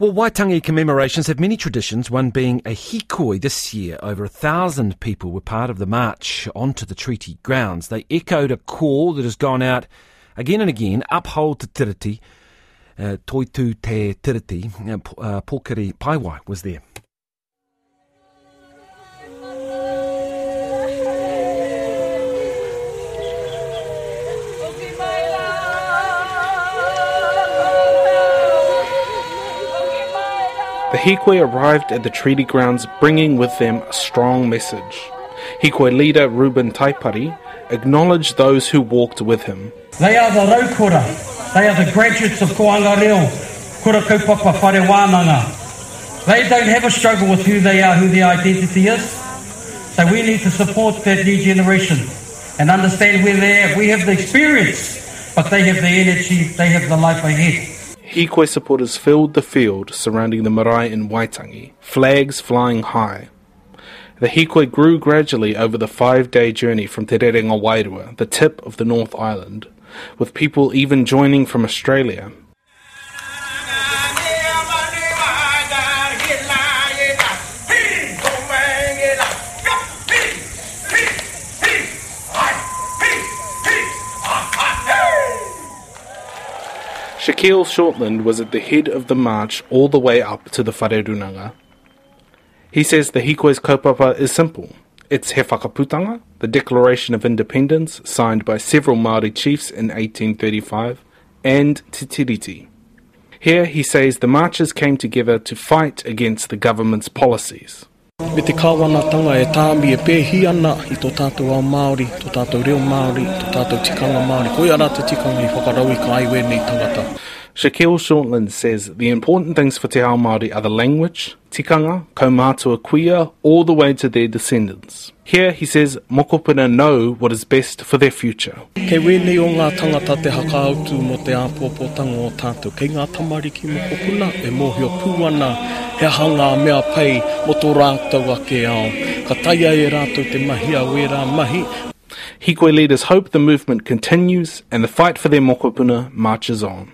Well, Waitangi commemorations have many traditions, one being a hikoi this year. Over a thousand people were part of the march onto the treaty grounds. They echoed a call that has gone out again and again, uphold te tiriti, uh, toitu te tiriti. Uh, uh, Pokere Paewai was there. The Hikoi arrived at the treaty grounds bringing with them a strong message. Hikoi leader Ruben Taipari acknowledged those who walked with him. They are the raukura. They are the graduates of Kōhanga Reo, Kura Kaupapa Whare Wānanga. They don't have a struggle with who they are, who their identity is. So we need to support that new generation and understand where they are. We have the experience, but they have the energy, they have the life ahead. Hikoi supporters filled the field surrounding the marae in Waitangi, flags flying high. The Hikoi grew gradually over the five day journey from Te Rerenga Wairua, the tip of the North Island, with people even joining from Australia Shaquille Shortland was at the head of the march all the way up to the Wharerunanga. He says the Hikoi's kaupapa is simple. It's He Whakaputanga, the Declaration of Independence signed by several Māori chiefs in 1835, and Te Tiriti. Here he says the marchers came together to fight against the government's policies. Me te kāwanatanga e tāmi e pēhi ana i tō tātou ao Māori, tō tātou reo Māori, tō tātou tikanga Māori. Koe ara te tikanga i whakarau i ka aiwe nei tangata. Shaquille Shortland says the important things for Te Ao Māori are the language, tikanga, kaumātua kuia, all the way to their descendants. Here, he says, mokopuna know what is best for their future. Kei wēnei o ngā tangata te hakaautu mo te āpōpōtanga o tātou. Kei ngā tamariki mokopuna e mōhio pūana he hanga mea pai mo tō rātou ake ao. Ka taia e rātou te mahi a wera mahi. Hikoi leaders hope the movement continues and the fight for their mokopuna marches on.